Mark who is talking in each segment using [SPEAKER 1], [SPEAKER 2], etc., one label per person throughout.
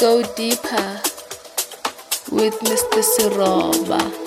[SPEAKER 1] go deeper with Mr. Siroba.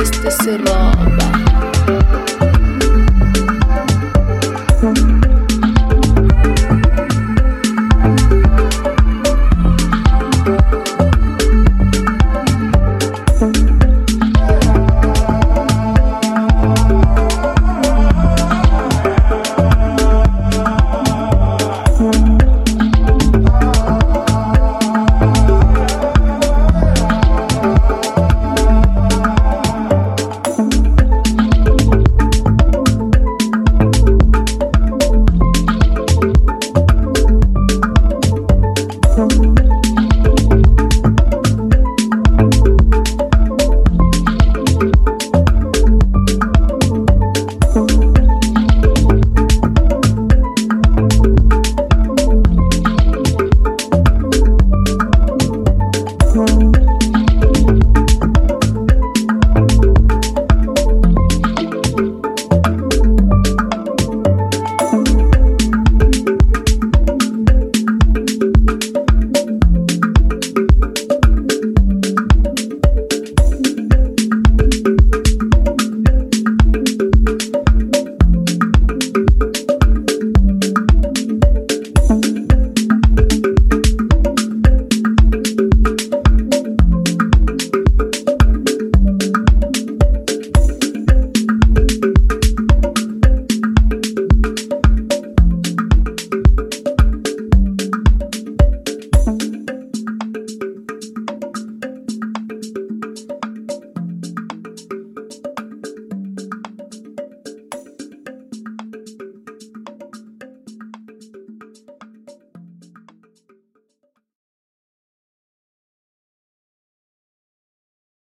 [SPEAKER 1] Mr. Seroba.